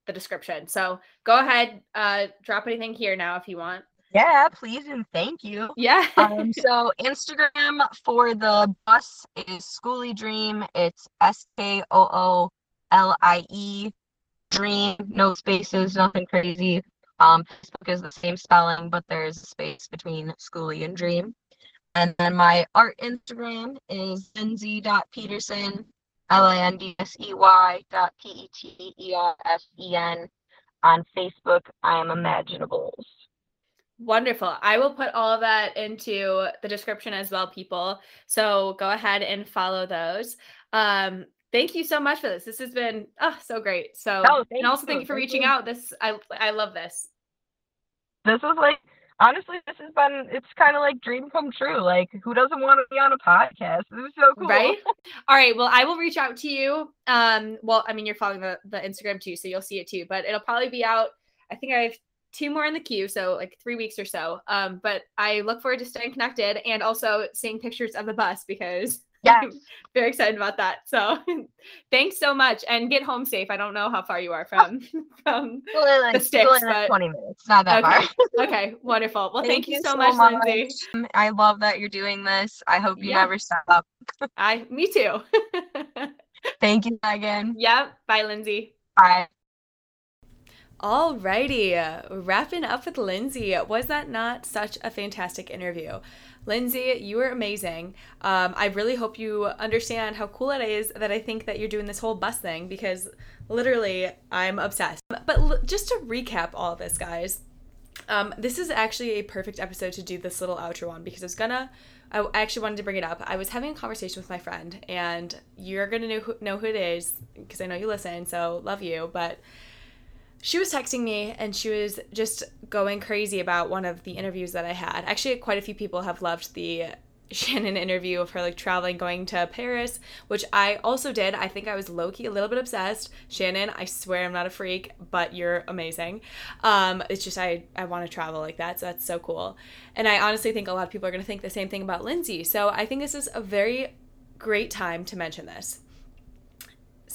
S2: the description. So go ahead, uh drop anything here now if you want.
S1: Yeah, please and thank you.
S2: Yeah.
S1: Um, so Instagram for the bus is Skoolie Dream. It's S K O O L I E Dream. No spaces, nothing crazy. Um, Facebook is the same spelling, but there's a space between Skoolie and Dream. And then my art Instagram is lindsey.petersen, L I N D S E Y dot P E T E R S E N. On Facebook, I am Imaginables.
S2: Wonderful. I will put all of that into the description as well, people. So go ahead and follow those. Um, thank you so much for this. This has been oh so great. So
S1: Oh,
S2: and also
S1: you.
S2: thank you for
S1: Thank
S2: reaching
S1: you.
S2: out. This I I love this.
S1: this is like honestly this has been it's kind of like dream come true like who doesn't want to be on a podcast this is so cool
S2: Right? All right. Well, I will reach out to you. Um, well, I mean you're following the, the Instagram too, so you'll see it too, but it'll probably be out. I think I have two more in the queue, so like three weeks or so. Um, but I look forward to staying connected and also seeing pictures of the bus because
S1: yes
S2: very excited about that. So thanks so much and get home safe. I don't know how far you are from from
S1: like,
S2: The
S1: still
S2: sticks,
S1: like,
S2: but-
S1: 20 minutes not that
S2: Okay.
S1: far
S2: Okay, wonderful. Well, thank, you, so, much,
S1: Lindsey. i love that you're doing this i hope you
S2: Yeah.
S1: never stop
S2: I me too.
S1: thank you megan
S2: yeah, bye Lindsey.
S1: bye
S2: Alrighty, wrapping up with Lindsey. Was that not such a fantastic interview? Lindsey, you were amazing. Um, I really hope you understand how cool it is that I think that you're doing this whole bus thing because literally I'm obsessed. But l- just to recap all this, guys, um, this is actually a perfect episode to do this little outro on because I was gonna. I I actually wanted to bring it up. I was having a conversation with my friend, and you're gonna know who, know who it is because I know you listen. So love you, but she was texting me and she was just going crazy about one of the interviews that I had. Actually, quite a few people have loved the Shannon interview of her like traveling, going to Paris, which I also did. I think I was low key a little bit obsessed. Shannon, I swear I'm not a freak, but you're amazing. Um, it's just I I want to travel like that, so that's so cool. And I honestly think a lot of people are gonna think the same thing about Lindsey. So I think this is a very great time to mention this.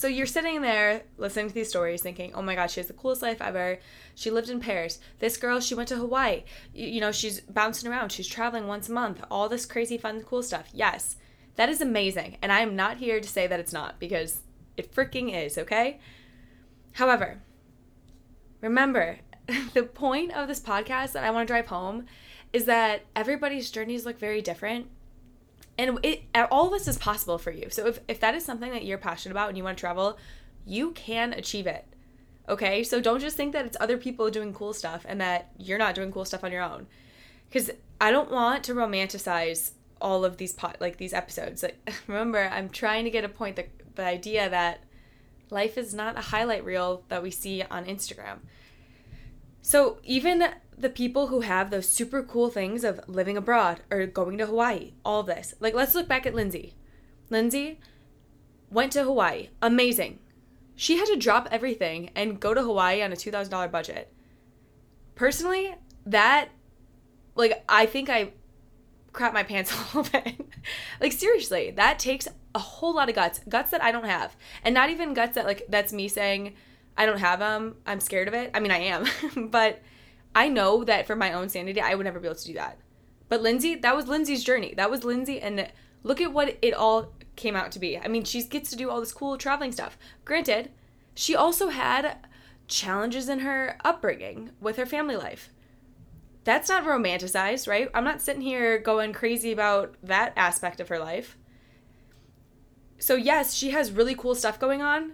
S2: So you're sitting there listening to these stories thinking, oh my God, she has the coolest life ever. She lived in Paris. This girl, she went to Hawaii. You, you know, she's bouncing around. She's traveling once a month. All this crazy, fun, cool stuff. Yes, that is amazing. And I am not here to say that it's not because it freaking is, okay? However, remember, the point of this podcast that I want to drive home is that everybody's journeys look very different and it all of this is possible for you so if, if that is something that you're passionate about and you want to travel you can achieve it. Okay? So don't just think that it's other people doing cool stuff and that you're not doing cool stuff on your own. Cuz I don't want to romanticize all of these pot like these episodes. Like remember, I'm trying to get a point that the idea that life is not a highlight reel that we see on Instagram. So even the people who have those super cool things of living abroad or going to Hawaii, all this. Like let's look back at Lindsey. Lindsey went to Hawaii. Amazing. She had to drop everything and go to Hawaii on a $2,000 budget. Personally, that like I think I crap my pants a little bit. like seriously, that takes a whole lot of guts, guts that I don't have, and not even guts that like that's me saying I don't have them. I'm scared of it. I mean, I am, but I know that for my own sanity, I would never be able to do that. But Lindsey, that was Lindsey's journey. That was Lindsey, and look at what it all came out to be. I mean, she gets to do all this cool traveling stuff. Granted, she also had challenges in her upbringing with her family life that's not romanticized, right? I'm not sitting here going crazy about that aspect of her life. So, yes, she has really cool stuff going on,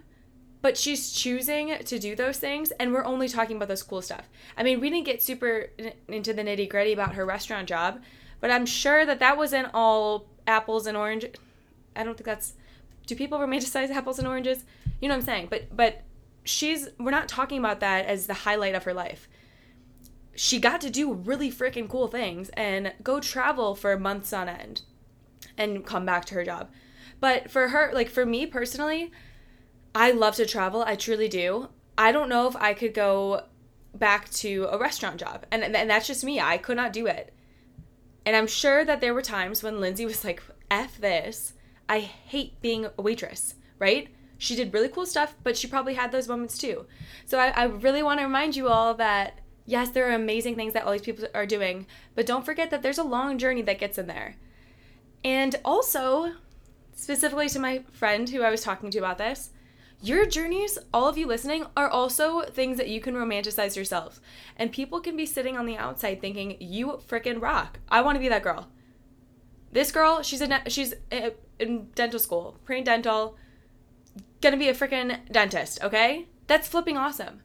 S2: but she's choosing to do those things, and we're only talking about those cool stuff. I mean, we didn't get super into the nitty gritty about her restaurant job, but I'm sure that that wasn't all apples and orange. I don't think that's. Do people romanticize apples and oranges? You know what I'm saying? But but she's we're not talking about that as the highlight of her life she got to do really freaking cool things and go travel for months on end and come back to her job. But for her, like for me personally, I love to travel. I truly do. I don't know if I could go back to a restaurant job. And, and that's just me. I could not do it. And I'm sure that there were times when Lindsey was like, F this. I hate being a waitress, right? She did really cool stuff, but she probably had those moments too. So I, I really want to remind you all that yes, there are amazing things that all these people are doing, but don't forget that there's a long journey that gets in there. And also, specifically to my friend who I was talking to about this, your journeys, all of you listening, are also things that you can romanticize yourself. And people can be sitting on the outside thinking, "You freaking rock. I want to be that girl." This girl, she's a she's a, in dental school, pre-dental, gonna be a freaking dentist. Okay, that's flipping awesome.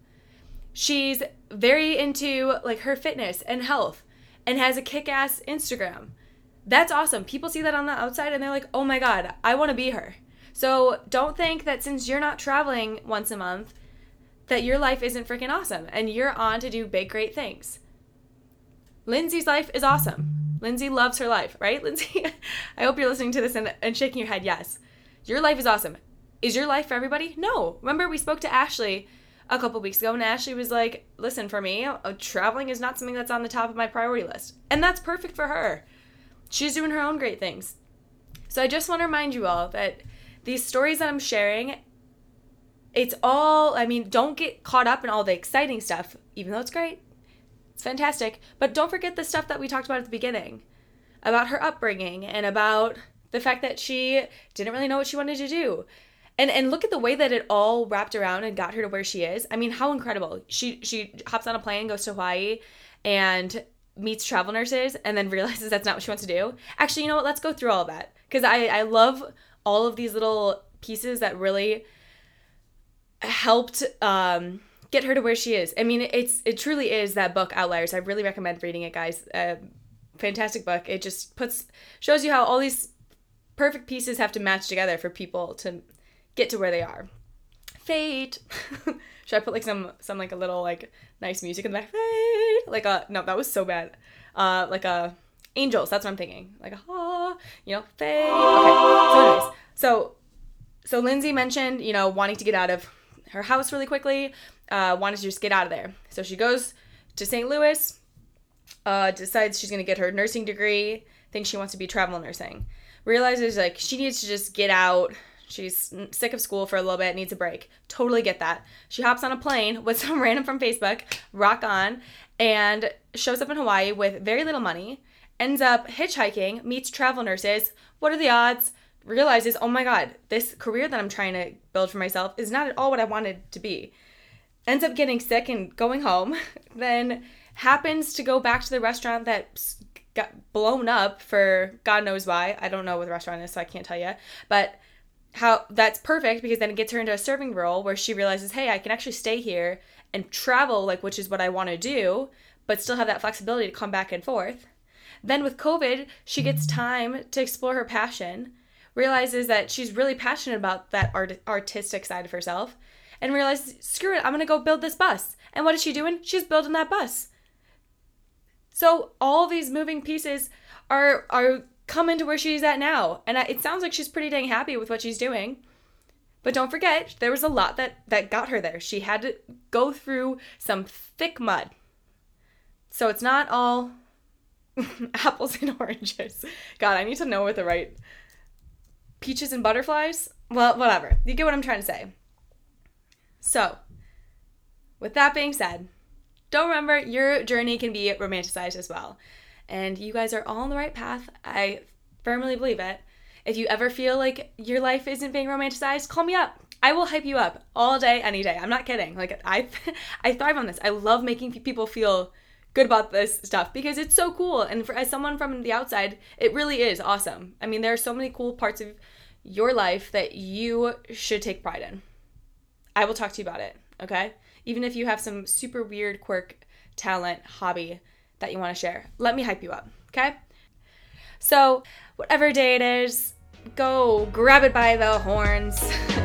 S2: She's very into like her fitness and health and has a kick-ass Instagram. That's awesome. People see that on the outside and they're like, "Oh my god, I want to be her." So, don't think that since you're not traveling once a month that your life isn't freaking awesome and you're on to do big great things. Lindsey's life is awesome. Lindsey loves her life, right? Lindsey, I hope you're listening to this and, and shaking your head. Yes. Your life is awesome. Is your life for everybody? No. Remember, we spoke to Ashley a couple weeks ago, and Ashley was like, "Listen, for me, uh, traveling is not something that's on the top of my priority list," and that's perfect for her. She's doing her own great things. So I just want to remind you all that these stories that I'm sharing, it's all. I mean, don't get caught up in all the exciting stuff, even though it's great. It's fantastic, but don't forget the stuff that we talked about at the beginning about her upbringing and about the fact that she didn't really know what she wanted to do and and look at the way that it all wrapped around and got her to where she is. I mean, how incredible. She she hops on a plane, goes to Hawaii and meets travel nurses and then realizes that's not what she wants to do. Actually, you know what? Let's go through all of that cuz I I love all of these little pieces that really helped um get her to where she is. I mean, it's it truly is that book Outliers. I really recommend reading it, guys. Uh, fantastic book. It just puts shows you how all these perfect pieces have to match together for people to get to where they are. Fate. Should I put like some some like a little like nice music in the back? Fate. Like a no, that was so bad. Uh, like a angels. That's what I'm thinking. Like ah, you know, fate. Okay. So anyways, so so Lindsey mentioned you know wanting to get out of her house really quickly. Uh, wanted to just get out of there. So she goes to St. Louis. Uh, decides she's gonna get her nursing degree. Thinks she wants to be travel nursing. Realizes like she needs to just get out She's sick of school for a little bit, needs a break. Totally get that. She hops on a plane with some random from Facebook, rock on, and shows up in Hawaii with very little money, ends up hitchhiking, meets travel nurses. What are the odds? Realizes, oh my God, this career that I'm trying to build for myself is not at all what I wanted to be. Ends up getting sick and going home, then happens to go back to the restaurant that got blown up for God knows why. I don't know what the restaurant is, so I can't tell you. But how that's perfect because then it gets her into a serving role where she realizes, hey, I can actually stay here and travel, like which is what I want to do, but still have that flexibility to come back and forth. Then with COVID, she gets time to explore her passion, realizes that she's really passionate about that art- artistic side of herself, and realizes, screw it, I'm gonna go build this bus. And what is she doing? She's building that bus. So all these moving pieces are are coming to where she's at now, and it sounds like she's pretty dang happy with what she's doing. But don't forget, there was a lot that that got her there. She had to go through some thick mud. So it's not all apples and oranges. God, I need to know what the right peaches and butterflies. Well, whatever. You get what I'm trying to say. So, with that being said, don't remember your journey can be romanticized as well. And you guys are all on the right path. I firmly believe it. If you ever feel like your life isn't being romanticized, call me up. I will hype you up all day, any day. I'm not kidding. Like I, I thrive on this. I love making people feel good about this stuff because it's so cool. And for, as someone from the outside, it really is awesome. I mean, there are so many cool parts of your life that you should take pride in. I will talk to you about it, okay? Even if you have some super weird quirk, talent, hobby that you want to share, let me hype you up, okay? So, whatever day it is, go grab it by the horns.